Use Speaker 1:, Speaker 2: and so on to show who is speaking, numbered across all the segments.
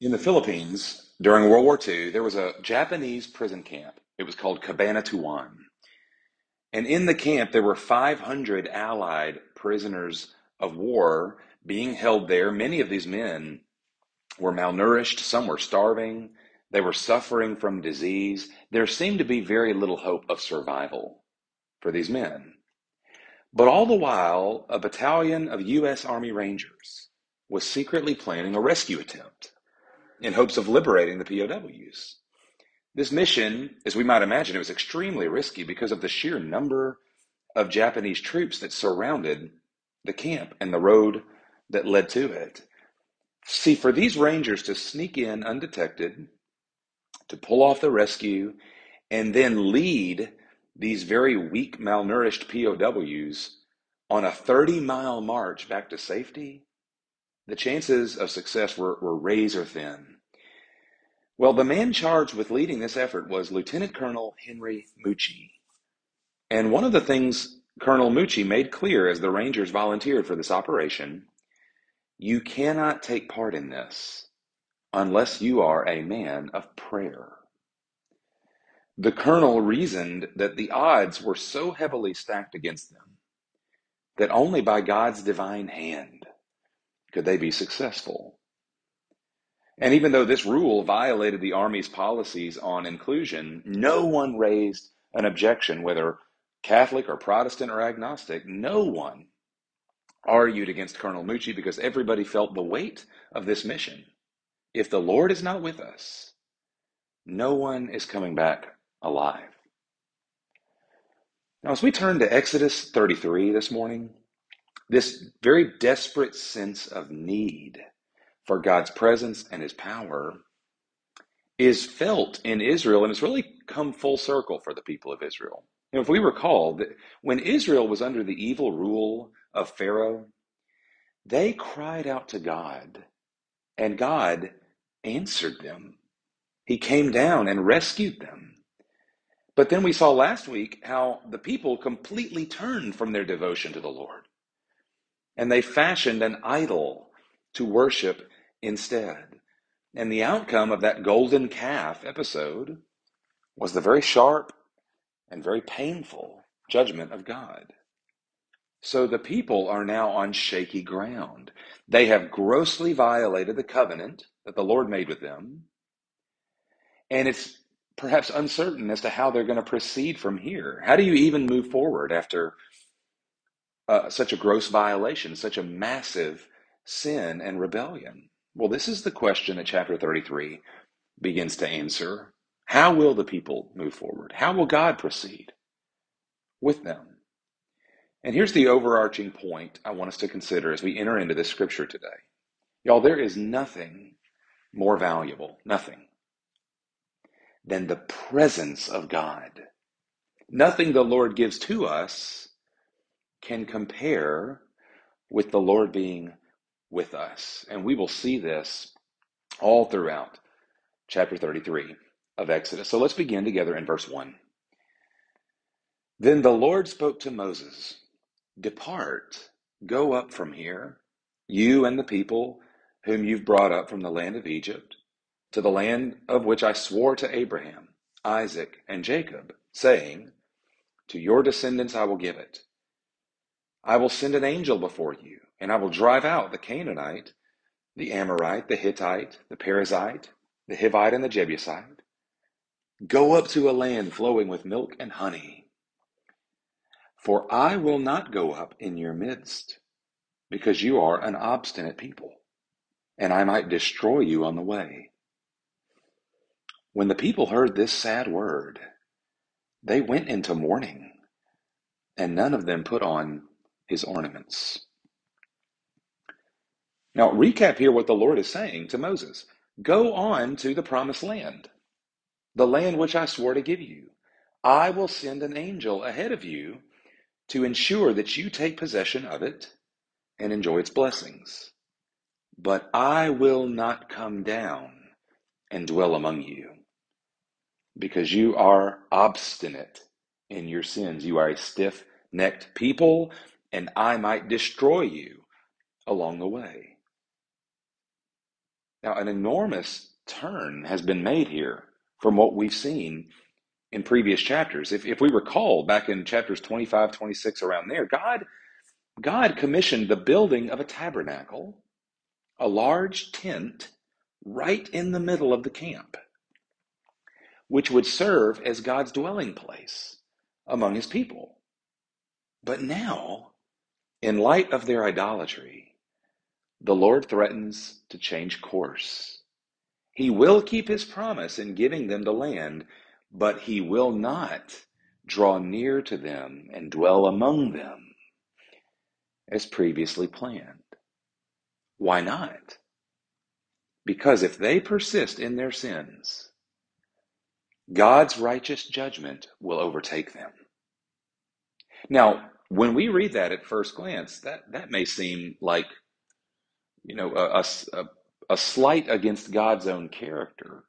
Speaker 1: In the Philippines, during World War II, there was a Japanese prison camp. It was called Cabanatuan. And in the camp, there were 500 Allied prisoners of war being held there. Many of these men were malnourished, some were starving, they were suffering from disease. There seemed to be very little hope of survival for these men. But all the while, a battalion of U.S. Army Rangers was secretly planning a rescue attempt in hopes of liberating the POWs. This mission, as we might imagine, it was extremely risky because of the sheer number of Japanese troops that surrounded the camp and the road that led to it. See, for these Rangers to sneak in undetected, to pull off the rescue, and then lead these very weak, malnourished POWs on a 30 mile march back to safety, the chances of success were, were razor thin. Well, the man charged with leading this effort was Lieutenant Colonel Henry Mucci. And one of the things Colonel Mucci made clear as the Rangers volunteered for this operation you cannot take part in this unless you are a man of prayer. The colonel reasoned that the odds were so heavily stacked against them that only by God's divine hand could they be successful. And even though this rule violated the Army's policies on inclusion, no one raised an objection, whether Catholic or Protestant or agnostic. No one argued against Colonel Mucci because everybody felt the weight of this mission. If the Lord is not with us, no one is coming back alive. Now, as we turn to Exodus 33 this morning, this very desperate sense of need for God's presence and his power is felt in Israel, and it's really come full circle for the people of Israel. You know, if we recall that when Israel was under the evil rule of Pharaoh, they cried out to God, and God answered them. He came down and rescued them. But then we saw last week how the people completely turned from their devotion to the Lord, and they fashioned an idol to worship instead. And the outcome of that golden calf episode was the very sharp and very painful judgment of God. So the people are now on shaky ground. They have grossly violated the covenant that the Lord made with them. And it's perhaps uncertain as to how they're going to proceed from here. How do you even move forward after uh, such a gross violation, such a massive sin and rebellion? Well, this is the question that chapter 33 begins to answer. How will the people move forward? How will God proceed with them? And here's the overarching point I want us to consider as we enter into this scripture today. Y'all, there is nothing more valuable, nothing, than the presence of God. Nothing the Lord gives to us can compare with the Lord being with us. And we will see this all throughout chapter 33 of Exodus. So let's begin together in verse 1. Then the Lord spoke to Moses Depart, go up from here, you and the people whom you've brought up from the land of Egypt, to the land of which I swore to Abraham, Isaac, and Jacob, saying, To your descendants I will give it. I will send an angel before you and I will drive out the Canaanite, the Amorite, the Hittite, the Perizzite, the Hivite, and the Jebusite. Go up to a land flowing with milk and honey. For I will not go up in your midst, because you are an obstinate people, and I might destroy you on the way. When the people heard this sad word, they went into mourning, and none of them put on his ornaments. Now, recap here what the Lord is saying to Moses Go on to the promised land, the land which I swore to give you. I will send an angel ahead of you to ensure that you take possession of it and enjoy its blessings. But I will not come down and dwell among you because you are obstinate in your sins. You are a stiff necked people, and I might destroy you along the way. Now, an enormous turn has been made here from what we've seen in previous chapters. If, if we recall back in chapters 25, 26, around there, God, God commissioned the building of a tabernacle, a large tent, right in the middle of the camp, which would serve as God's dwelling place among his people. But now, in light of their idolatry, the Lord threatens to change course. He will keep his promise in giving them the land, but he will not draw near to them and dwell among them as previously planned. Why not? Because if they persist in their sins, God's righteous judgment will overtake them. Now, when we read that at first glance, that, that may seem like, you know, a, a, a slight against God's own character.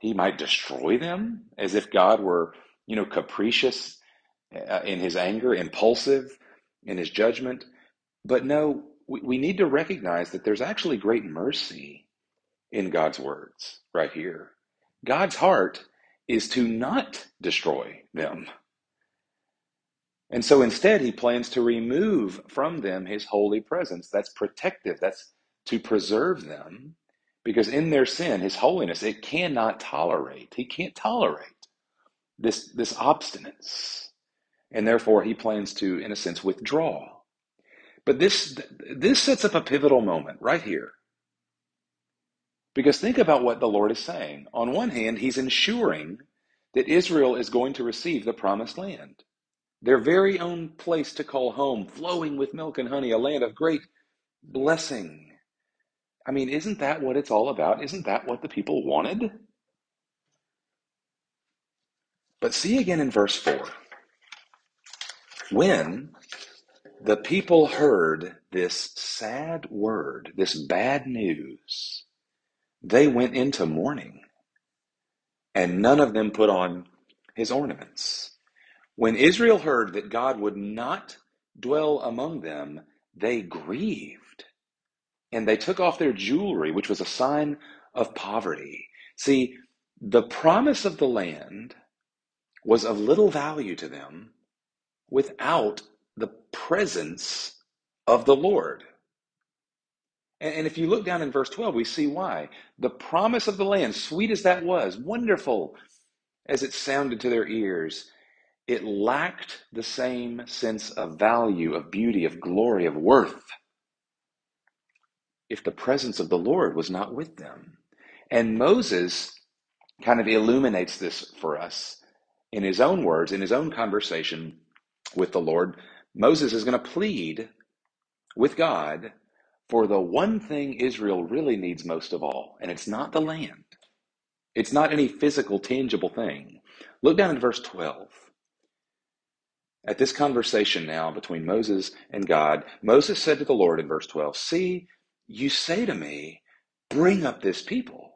Speaker 1: He might destroy them as if God were, you know, capricious uh, in his anger, impulsive in his judgment. But no, we, we need to recognize that there's actually great mercy in God's words right here. God's heart is to not destroy them. And so instead, he plans to remove from them his holy presence. That's protective, that's to preserve them. Because in their sin, his holiness, it cannot tolerate. He can't tolerate this, this obstinance. And therefore, he plans to, in a sense, withdraw. But this, this sets up a pivotal moment right here. Because think about what the Lord is saying. On one hand, he's ensuring that Israel is going to receive the promised land their very own place to call home, flowing with milk and honey, a land of great blessing. I mean, isn't that what it's all about? Isn't that what the people wanted? But see again in verse 4. When the people heard this sad word, this bad news, they went into mourning, and none of them put on his ornaments. When Israel heard that God would not dwell among them, they grieved. And they took off their jewelry, which was a sign of poverty. See, the promise of the land was of little value to them without the presence of the Lord. And if you look down in verse 12, we see why. The promise of the land, sweet as that was, wonderful as it sounded to their ears, it lacked the same sense of value, of beauty, of glory, of worth if the presence of the Lord was not with them. And Moses kind of illuminates this for us in his own words, in his own conversation with the Lord. Moses is going to plead with God for the one thing Israel really needs most of all, and it's not the land. It's not any physical, tangible thing. Look down in verse 12. At this conversation now between Moses and God, Moses said to the Lord in verse 12, See, you say to me, Bring up this people,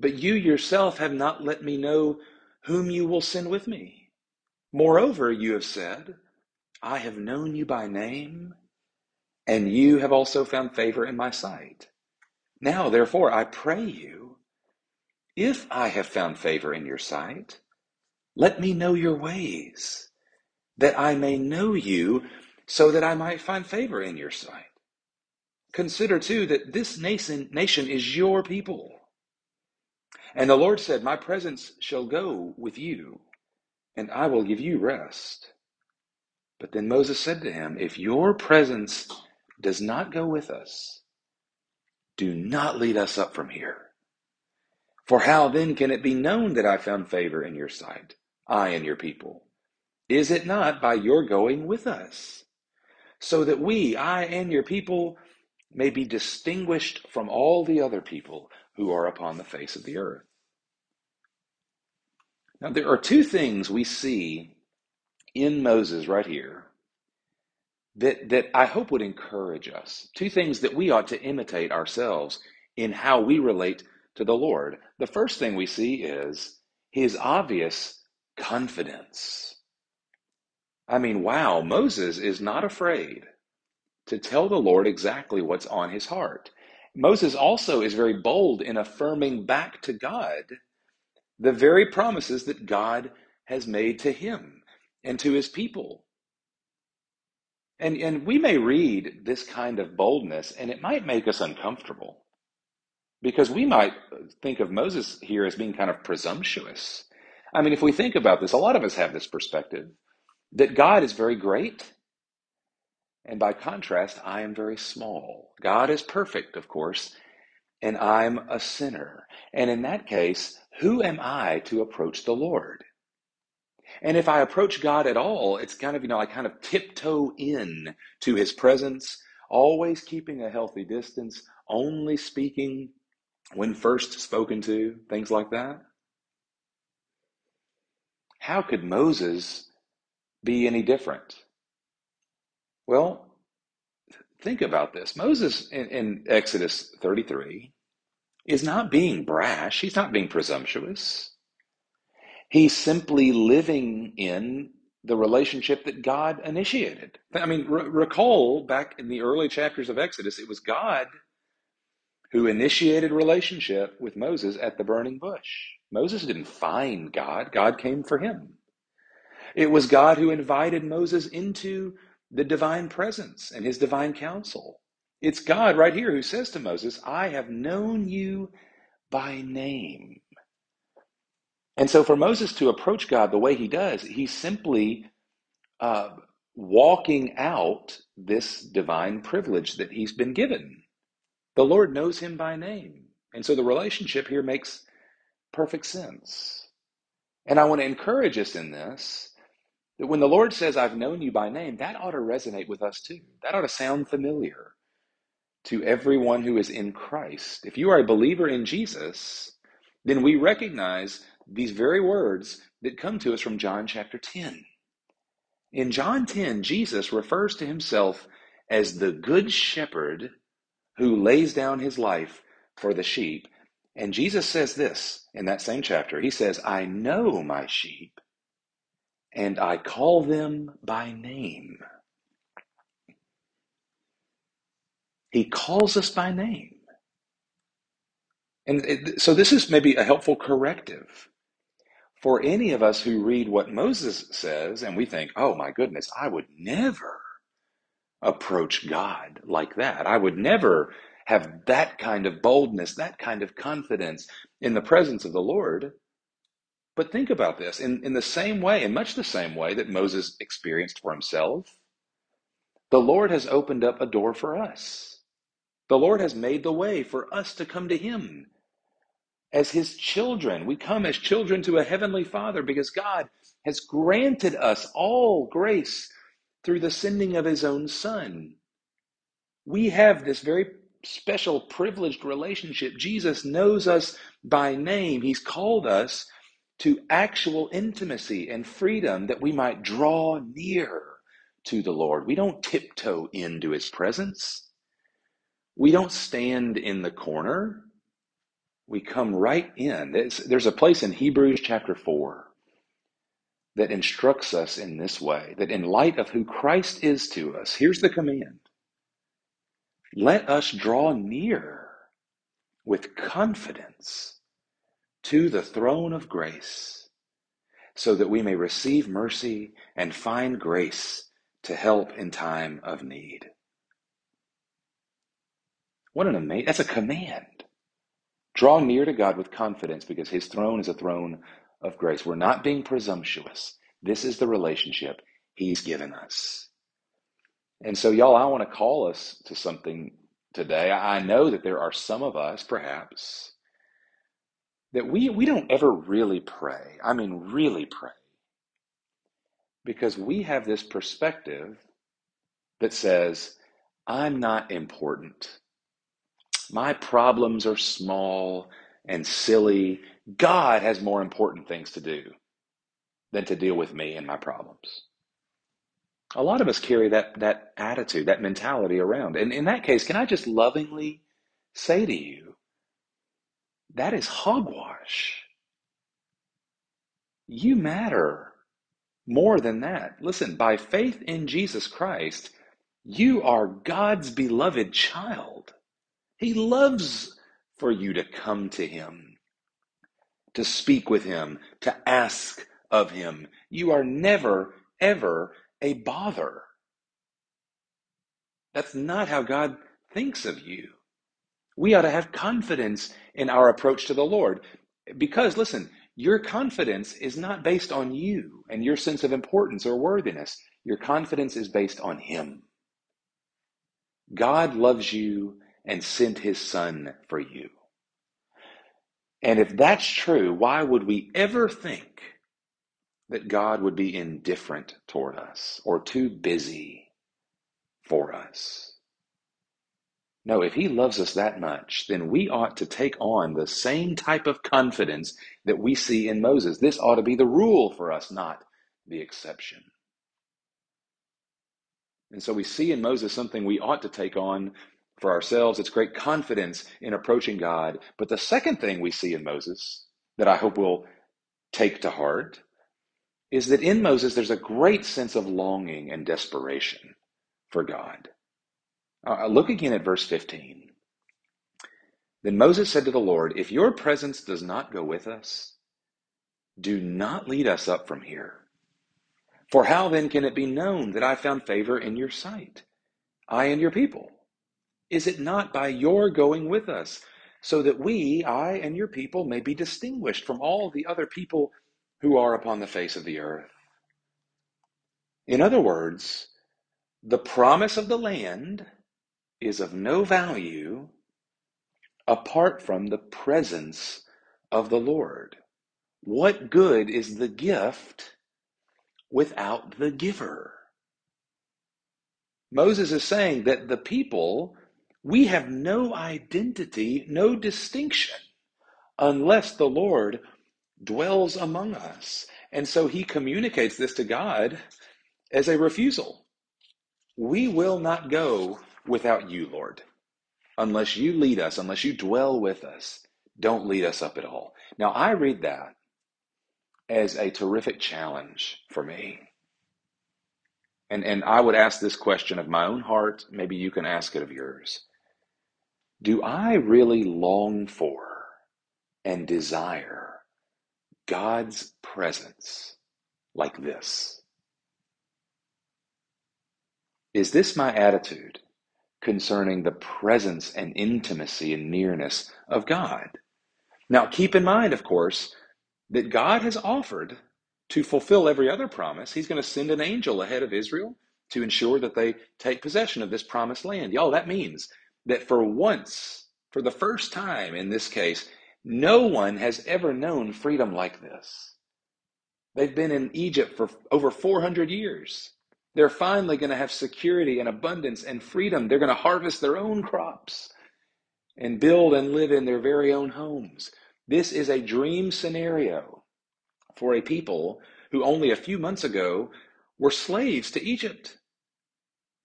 Speaker 1: but you yourself have not let me know whom you will send with me. Moreover, you have said, I have known you by name, and you have also found favor in my sight. Now, therefore, I pray you, if I have found favor in your sight, let me know your ways that I may know you, so that I might find favor in your sight. Consider too that this nation, is your people. And the Lord said, My presence shall go with you, and I will give you rest. But then Moses said to him, If your presence does not go with us, do not lead us up from here. For how then can it be known that I found favor in your sight, I and your people? Is it not by your going with us? So that we, I and your people, may be distinguished from all the other people who are upon the face of the earth. Now, there are two things we see in Moses right here that, that I hope would encourage us. Two things that we ought to imitate ourselves in how we relate to the Lord. The first thing we see is his obvious confidence. I mean, wow, Moses is not afraid to tell the Lord exactly what's on his heart. Moses also is very bold in affirming back to God the very promises that God has made to him and to his people. And, and we may read this kind of boldness and it might make us uncomfortable because we might think of Moses here as being kind of presumptuous. I mean, if we think about this, a lot of us have this perspective that God is very great. And by contrast, I am very small. God is perfect, of course, and I'm a sinner. And in that case, who am I to approach the Lord? And if I approach God at all, it's kind of, you know, I kind of tiptoe in to his presence, always keeping a healthy distance, only speaking when first spoken to, things like that. How could Moses be any different? Well, think about this. Moses in, in, Exodus 33 is not being brash, he's not being presumptuous. He's simply living in the relationship that God initiated. I mean, re- recall back in the early chapters of Exodus, it was God who initiated relationship with Moses at the burning bush. Moses didn't find God, God came for him. It was God who invited Moses into the divine presence and his divine counsel. It's God right here who says to Moses, I have known you by name. And so for Moses to approach God the way he does, he's simply uh, walking out this divine privilege that he's been given. The Lord knows him by name. And so the relationship here makes perfect sense. And I want to encourage us in this that when the Lord says, I've known you by name, that ought to resonate with us too. That ought to sound familiar to everyone who is in Christ. If you are a believer in Jesus, then we recognize these very words that come to us from John chapter 10. In John 10, Jesus refers to himself as the good shepherd who lays down his life for the sheep. And Jesus says this in that same chapter. He says, I know my sheep and I call them by name. He calls us by name. And it, so this is maybe a helpful corrective for any of us who read what Moses says and we think, oh my goodness, I would never approach God like that. I would never have that kind of boldness, that kind of confidence in the presence of the Lord. But think about this in, in the same way, in much the same way that Moses experienced for himself, the Lord has opened up a door for us. The Lord has made the way for us to come to Him as His children. We come as children to a Heavenly Father because God has granted us all grace through the sending of His own Son. We have this very special, privileged relationship. Jesus knows us by name. He's called us to actual intimacy and freedom that we might draw near to the Lord. We don't tiptoe into His presence. We don't stand in the corner. We come right in. There's, there's a place in Hebrews chapter 4 that instructs us in this way that in light of who Christ is to us, here's the command let us draw near with confidence to the throne of grace so that we may receive mercy and find grace to help in time of need. What an amazing, that's a command. Draw near to God with confidence because his throne is a throne of grace. We're not being presumptuous. This is the relationship he's given us. And so, y'all, I want to call us to something today. I know that there are some of us, perhaps, that we, we don't ever really pray. I mean, really pray. Because we have this perspective that says, I'm not important. My problems are small and silly. God has more important things to do than to deal with me and my problems. A lot of us carry that, that attitude, that mentality around. And in that case, can I just lovingly say to you, that is hogwash. You matter more than that. Listen, by faith in Jesus Christ, you are God's beloved child. He loves for you to come to him, to speak with him, to ask of him. You are never, ever a bother. That's not how God thinks of you. We ought to have confidence in our approach to the Lord. Because, listen, your confidence is not based on you and your sense of importance or worthiness. Your confidence is based on Him. God loves you and sent His Son for you. And if that's true, why would we ever think that God would be indifferent toward us or too busy for us? No, if he loves us that much, then we ought to take on the same type of confidence that we see in Moses. This ought to be the rule for us, not the exception. And so we see in Moses something we ought to take on for ourselves. It's great confidence in approaching God. But the second thing we see in Moses that I hope we'll take to heart is that in Moses there's a great sense of longing and desperation for God. Uh, look again at verse 15. Then Moses said to the Lord, If your presence does not go with us, do not lead us up from here. For how then can it be known that I found favor in your sight, I and your people? Is it not by your going with us, so that we, I and your people, may be distinguished from all the other people who are upon the face of the earth? In other words, the promise of the land is of no value apart from the presence of the Lord. What good is the gift without the giver? Moses is saying that the people, we have no identity, no distinction, unless the Lord dwells among us. And so he communicates this to God as a refusal. We will not go without you, Lord. Unless you lead us, unless you dwell with us, don't lead us up at all. Now, I read that as a terrific challenge for me. And, and I would ask this question of my own heart. Maybe you can ask it of yours. Do I really long for and desire God's presence like this? Is this my attitude concerning the presence and intimacy and nearness of God. Now, keep in mind, of course, that God has offered to fulfill every other promise. He's going to send an angel ahead of Israel to ensure that they take possession of this promised land. Y'all, that means that for once, for the first time in this case, no one has ever known freedom like this. They've been in Egypt for over 400 years. They're finally going to have security and abundance and freedom. They're going to harvest their own crops and build and live in their very own homes. This is a dream scenario for a people who only a few months ago were slaves to Egypt.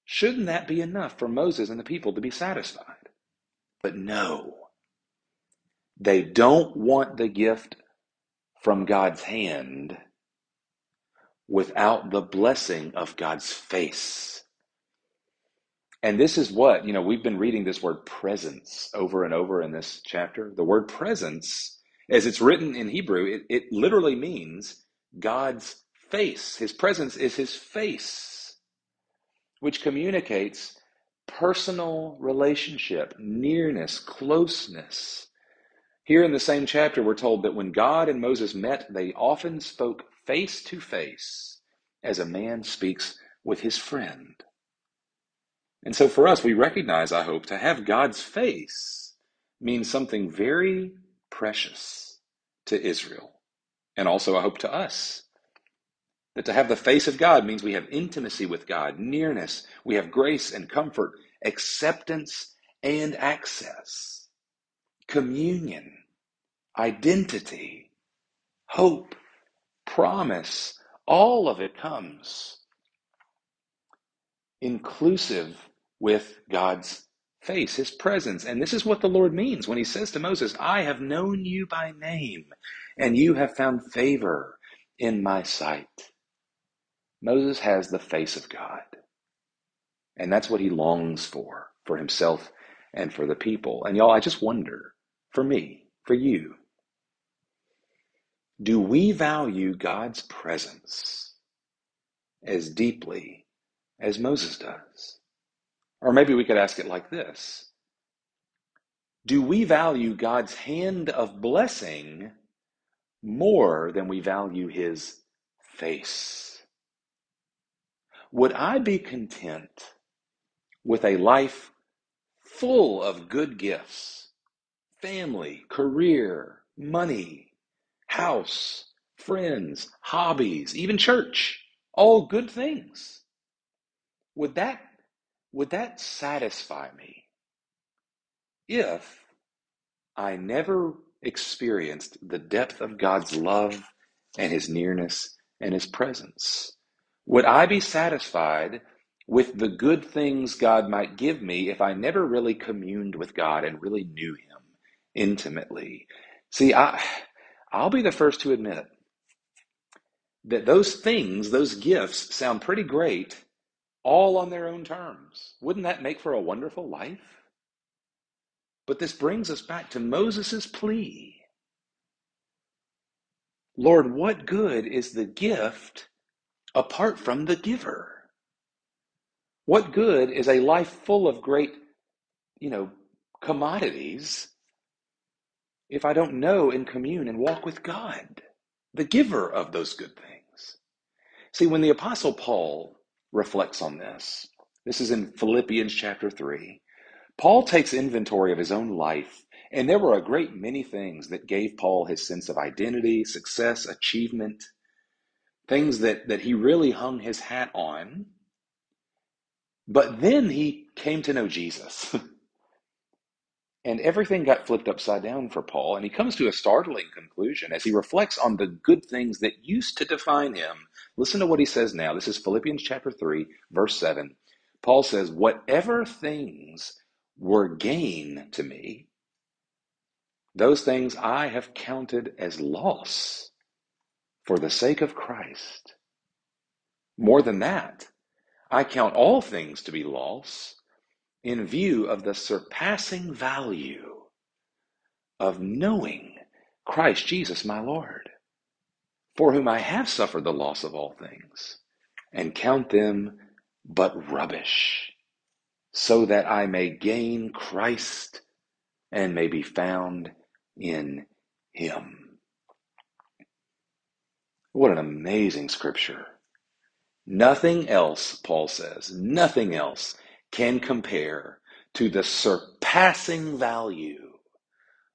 Speaker 1: Shouldn't that be enough for Moses and the people to be satisfied? But no. They don't want the gift from God's hand without the blessing of God's face. And this is what, you know, we've been reading this word presence over and over in this chapter. The word presence, as it's written in Hebrew, it, it literally means God's face. His presence is his face, which communicates personal relationship, nearness, closeness. Here in the same chapter, we're told that when God and Moses met, they often spoke face to face as a man speaks with his friend. And so for us, we recognize, I hope, to have God's face means something very precious to Israel. And also, I hope, to us. That to have the face of God means we have intimacy with God, nearness, we have grace and comfort, acceptance and access, communion, identity, hope, promise, all of it comes inclusive with God's face, his presence. And this is what the Lord means when he says to Moses, I have known you by name, and you have found favor in my sight. Moses has the face of God. And that's what he longs for, for himself and for the people. And y'all, I just wonder for me, for you, do we value God's presence as deeply as Moses does? Or maybe we could ask it like this Do we value God's hand of blessing more than we value his face? Would I be content with a life full of good gifts, family, career, money, house, friends, hobbies, even church, all good things. Would that, would that satisfy me if I never experienced the depth of God's love and his nearness and his presence? Would I be satisfied with the good things God might give me if I never really communed with God and really knew him intimately? See, I I'll be the first to admit that those things, those gifts, sound pretty great all on their own terms. Wouldn't that make for a wonderful life? But this brings us back to Moses' plea Lord, what good is the gift apart from the giver? What good is a life full of great, you know, commodities if I don't know and commune and walk with God, the giver of those good things. See, when the Apostle Paul reflects on this, this is in Philippians chapter 3, Paul takes inventory of his own life, and there were a great many things that gave Paul his sense of identity, success, achievement, things that, that he really hung his hat on. But then he came to know Jesus. And everything got flipped upside down for Paul, and he comes to a startling conclusion as he reflects on the good things that used to define him. Listen to what he says now. This is Philippians chapter 3, verse 7. Paul says, Whatever things were gain to me, those things I have counted as loss for the sake of Christ. More than that, I count all things to be loss in view of the surpassing value of knowing Christ Jesus my Lord, for whom I have suffered the loss of all things, and count them but rubbish, so that I may gain Christ and may be found in him. What an amazing scripture. Nothing else, Paul says, nothing else can compare to the surpassing value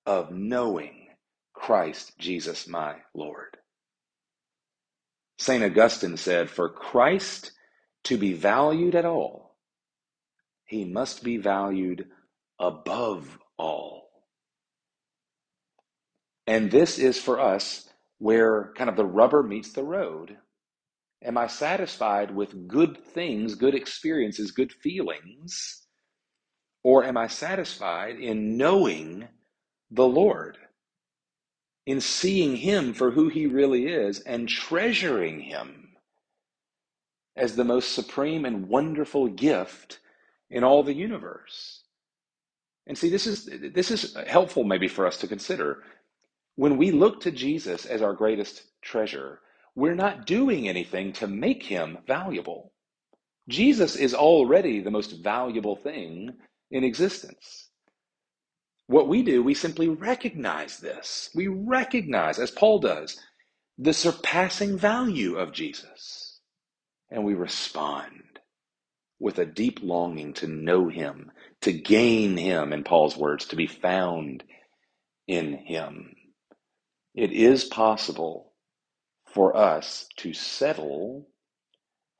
Speaker 1: of knowing Christ Jesus my Lord. St. Augustine said, For Christ to be valued at all, he must be valued above all. And this is for us where kind of the rubber meets the road Am I satisfied with good things, good experiences, good feelings? Or am I satisfied in knowing the Lord, in seeing Him for who He really is and treasuring Him as the most supreme and wonderful gift in all the universe? And see, this is, this is helpful maybe for us to consider. When we look to Jesus as our greatest treasure, we're not doing anything to make him valuable. Jesus is already the most valuable thing in existence. What we do, we simply recognize this. We recognize, as Paul does, the surpassing value of Jesus. And we respond with a deep longing to know him, to gain him, in Paul's words, to be found in him. It is possible for us to settle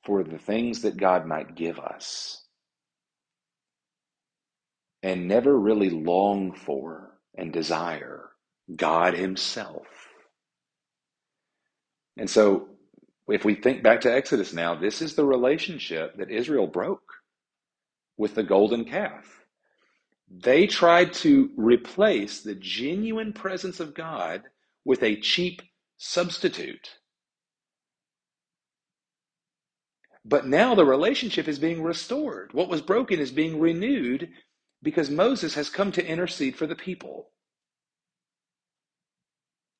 Speaker 1: for the things that God might give us and never really long for and desire God Himself. And so, if we think back to Exodus now, this is the relationship that Israel broke with the golden calf. They tried to replace the genuine presence of God with a cheap substitute. But now the relationship is being restored. What was broken is being renewed because Moses has come to intercede for the people.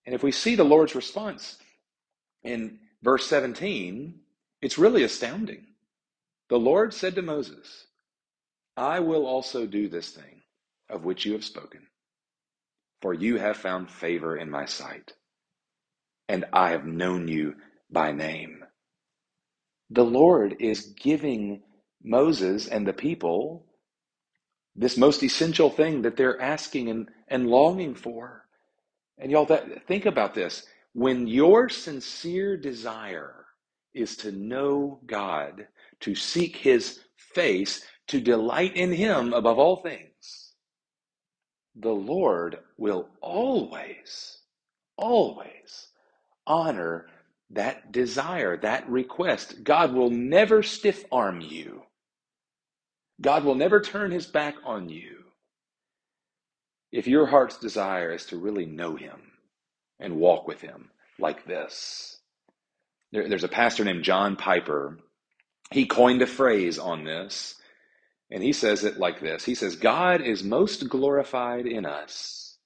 Speaker 1: And if we see the Lord's response in verse 17, it's really astounding. The Lord said to Moses, I will also do this thing of which you have spoken, for you have found favor in my sight, and I have known you by name. The Lord is giving Moses and the people this most essential thing that they're asking and, and longing for. And y'all, that, think about this. When your sincere desire is to know God, to seek his face, to delight in him above all things, the Lord will always, always honor that desire, that request. God will never stiff arm you. God will never turn his back on you if your heart's desire is to really know him and walk with him like this. There, there's a pastor named John Piper. He coined a phrase on this, and he says it like this He says, God is most glorified in us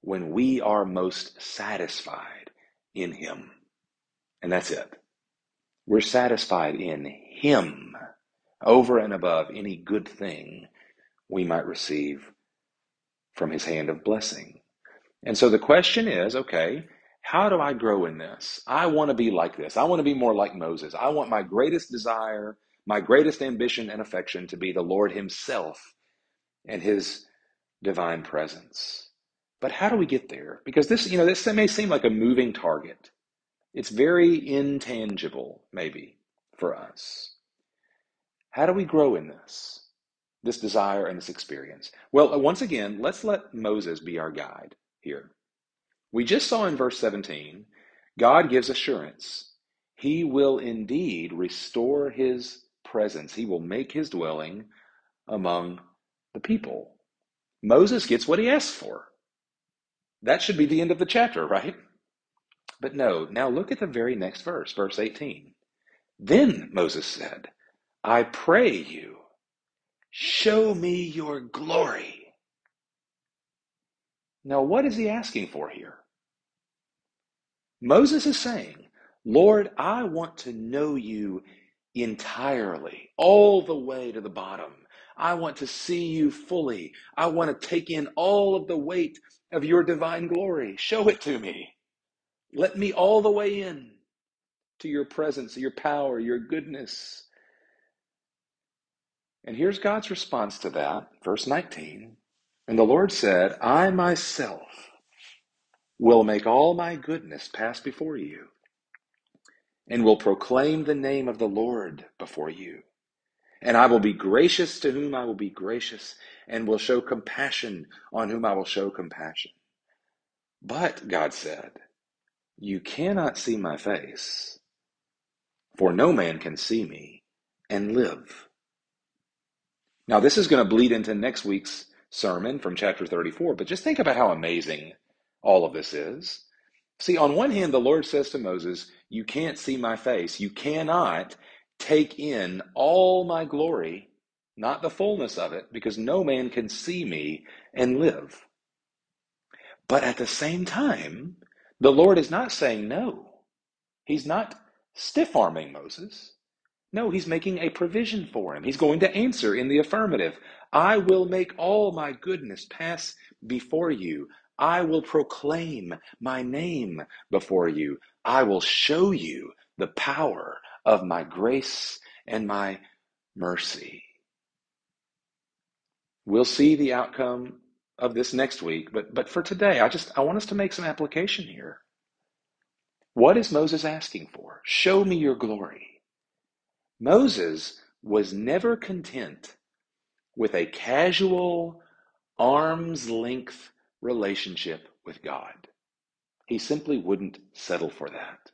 Speaker 1: when we are most satisfied in him. And that's it. We're satisfied in him over and above any good thing we might receive from his hand of blessing. And so the question is okay, how do I grow in this? I want to be like this. I want to be more like Moses. I want my greatest desire, my greatest ambition and affection to be the Lord himself and his divine presence. But how do we get there? Because this, you know, this may seem like a moving target. It's very intangible, maybe, for us. How do we grow in this? This desire and this experience? Well, uh, once again, let's let Moses be our guide here. We just saw in verse 17, God gives assurance. He will indeed restore his presence, he will make his dwelling among the people. Moses gets what he asks for. That should be the end of the chapter, right? But no, now look at the very next verse, verse 18. Then Moses said, I pray you, show me your glory. Now, what is he asking for here? Moses is saying, Lord, I want to know you entirely, all the way to the bottom. I want to see you fully. I want to take in all of the weight of your divine glory. Show it to me. Let me all the way in to your presence, your power, your goodness, and here's God's response to that, verse 19. And the Lord said, I myself will make all my goodness pass before you, and will proclaim the name of the Lord before you. And I will be gracious to whom I will be gracious, and will show compassion on whom I will show compassion. But, God said, you cannot see my face, for no man can see me and live. Now, this is going to bleed into next week's sermon from chapter 34, but just think about how amazing all of this is. See, on one hand, the Lord says to Moses, You can't see my face. You cannot take in all my glory, not the fullness of it, because no man can see me and live. But at the same time, the Lord is not saying no. He's not stiff arming Moses. No, he's making a provision for him. He's going to answer in the affirmative. I will make all my goodness pass before you. I will proclaim my name before you. I will show you the power of my grace and my mercy. We'll see the outcome of this next week, but, but for today, I just I want us to make some application here. What is Moses asking for? Show me your glory. Moses was never content with a casual, arm's length relationship with God. He simply wouldn't settle for that.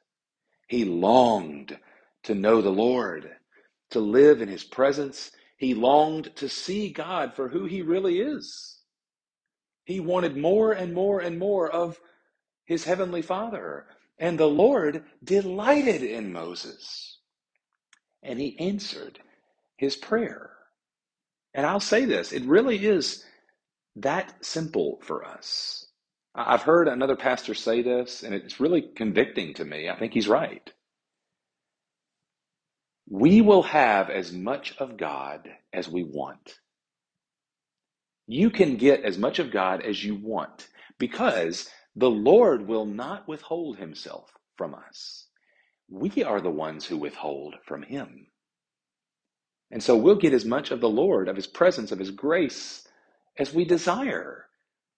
Speaker 1: He longed to know the Lord, to live in his presence. He longed to see God for who he really is. He wanted more and more and more of his heavenly Father. And the Lord delighted in Moses and he answered his prayer. And I'll say this it really is that simple for us. I've heard another pastor say this, and it's really convicting to me. I think he's right. We will have as much of God as we want. You can get as much of God as you want because the Lord will not withhold himself from us. We are the ones who withhold from him. And so we'll get as much of the Lord, of his presence, of his grace as we desire.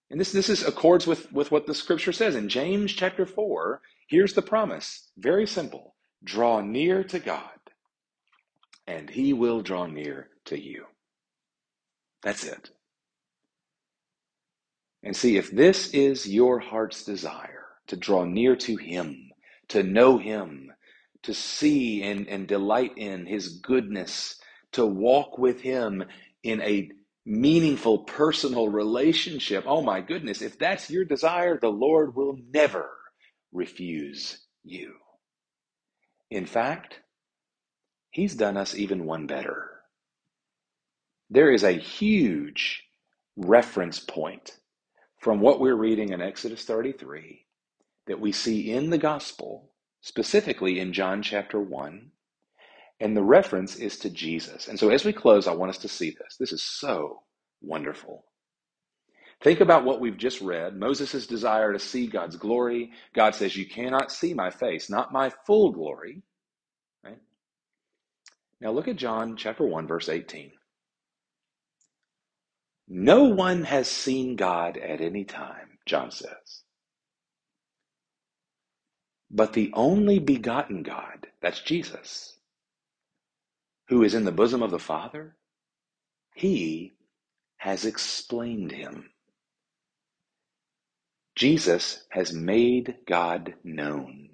Speaker 1: And this, this is accords with, with what the scripture says in James chapter 4. Here's the promise. Very simple. Draw near to God, and he will draw near to you. That's it. And see, if this is your heart's desire to draw near to him, to know him, to see and, and delight in his goodness, to walk with him in a meaningful personal relationship. Oh my goodness, if that's your desire, the Lord will never refuse you. In fact, he's done us even one better. There is a huge reference point from what we're reading in Exodus 33 that we see in the gospel, specifically in John chapter 1, and the reference is to Jesus. And so as we close, I want us to see this. This is so wonderful. Think about what we've just read Moses' desire to see God's glory. God says, You cannot see my face, not my full glory. Right? Now look at John chapter 1, verse 18. No one has seen God at any time, John says. But the only begotten God, that's Jesus, who is in the bosom of the Father, he has explained him. Jesus has made God known.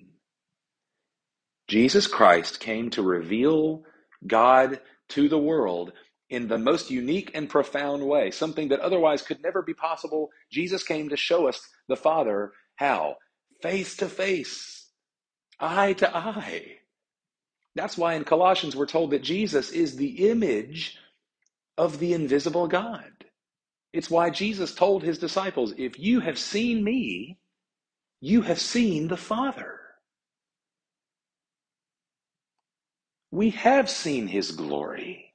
Speaker 1: Jesus Christ came to reveal God to the world in the most unique and profound way, something that otherwise could never be possible. Jesus came to show us the Father how? Face to face, eye to eye. That's why in Colossians we're told that Jesus is the image of the invisible God. It's why Jesus told his disciples, If you have seen me, you have seen the Father. We have seen his glory.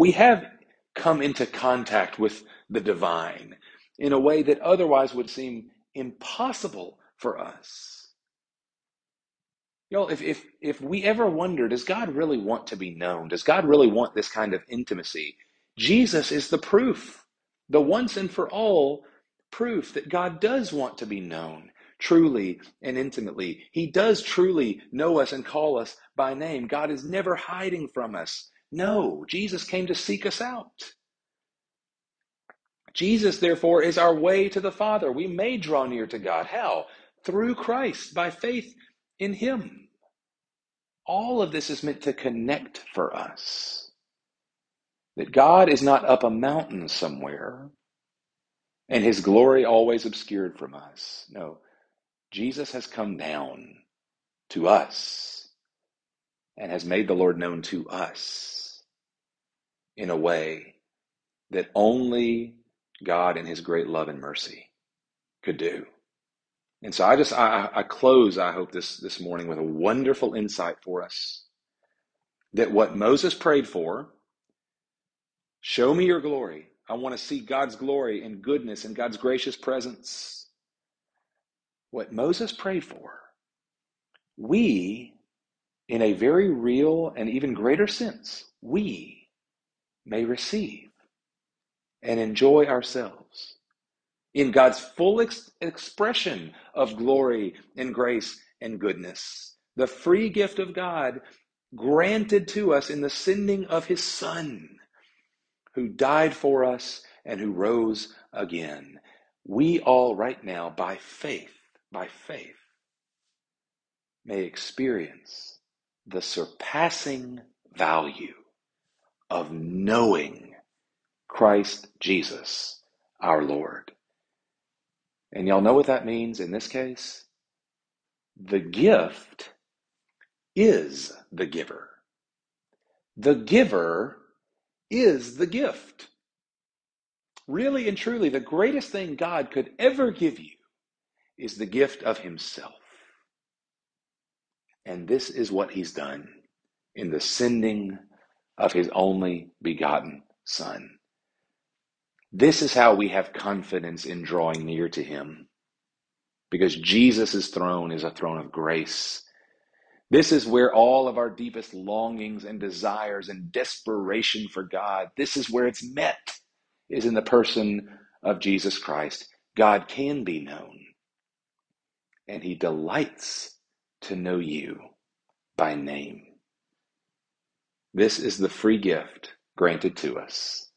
Speaker 1: We have come into contact with the divine in a way that otherwise would seem impossible for us. You know, if, if, if we ever wonder, does God really want to be known? Does God really want this kind of intimacy? Jesus is the proof, the once and for all proof that God does want to be known truly and intimately. He does truly know us and call us by name. God is never hiding from us. No, Jesus came to seek us out. Jesus, therefore, is our way to the Father. We may draw near to God. How? Through Christ, by faith in Him. All of this is meant to connect for us. That God is not up a mountain somewhere and His glory always obscured from us. No, Jesus has come down to us and has made the Lord known to us in a way that only God in His great love and mercy could do. And so I just I, I close, I hope, this this morning with a wonderful insight for us. That what Moses prayed for, show me your glory. I want to see God's glory and goodness and God's gracious presence. What Moses prayed for, we, in a very real and even greater sense, we may receive and enjoy ourselves in God's full ex- expression of glory and grace and goodness. The free gift of God granted to us in the sending of his Son, who died for us and who rose again. We all, right now, by faith, by faith, may experience the surpassing value of knowing Christ Jesus, our Lord. And y'all know what that means in this case? The gift is the giver. The giver is the gift. Really and truly, the greatest thing God could ever give you is the gift of Himself. And this is what He's done in the sending of His only begotten Son. This is how we have confidence in drawing near to Him, because Jesus' throne is a throne of grace. This is where all of our deepest longings and desires and desperation for God, this is where it's met, is in the person of Jesus Christ. God can be known, and He delights to know you by name. This is the free gift granted to us.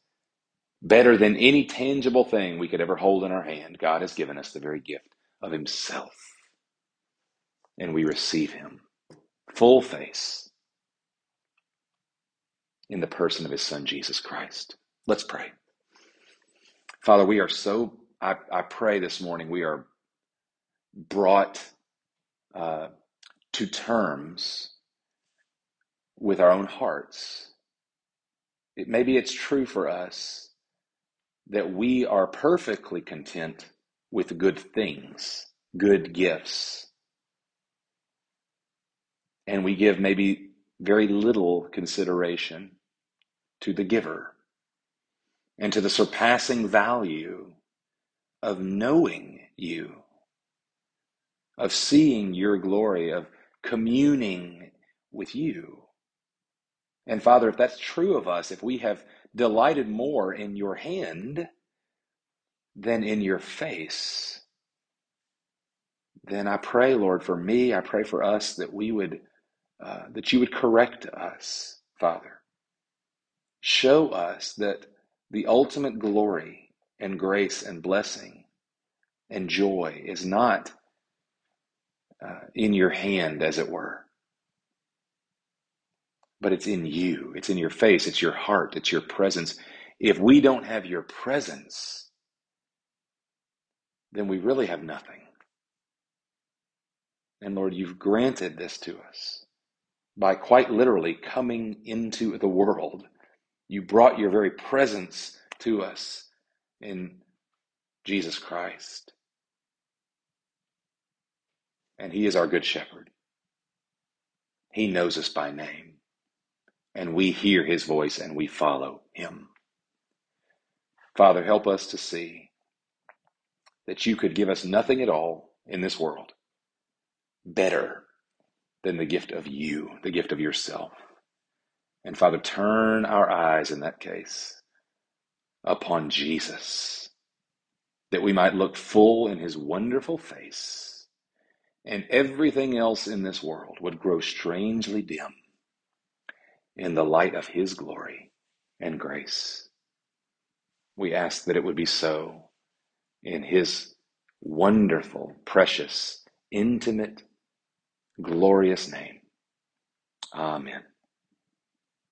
Speaker 1: Better than any tangible thing we could ever hold in our hand, God has given us the very gift of Himself. And we receive Him full face in the person of His Son, Jesus Christ. Let's pray. Father, we are so, I, I pray this morning, we are brought uh, to terms with our own hearts. It, maybe it's true for us that we are perfectly content with good things, good gifts. And we give maybe very little consideration to the giver and to the surpassing value of knowing you, of seeing your glory, of communing with you. And Father, if that's true of us, if we have delighted more in your hand than in your face, then I pray, Lord, for me, I pray for us that we would, uh, that you would correct us, Father. Show us that the ultimate glory and grace and blessing and joy is not uh, in your hand, as it were but it's in you. It's in your face. It's your heart. It's your presence. If we don't have your presence, then we really have nothing. And Lord, you've granted this to us by quite literally coming into the world. You brought your very presence to us in Jesus Christ. And He is our good shepherd. He knows us by name and we hear his voice and we follow him. Father, help us to see that you could give us nothing at all in this world better than the gift of you, the gift of yourself. And Father, turn our eyes in that case upon Jesus, that we might look full in his wonderful face, and everything else in this world would grow strangely dim in the light of His glory and grace. We ask that it would be so in His wonderful, precious, intimate, glorious name. Amen.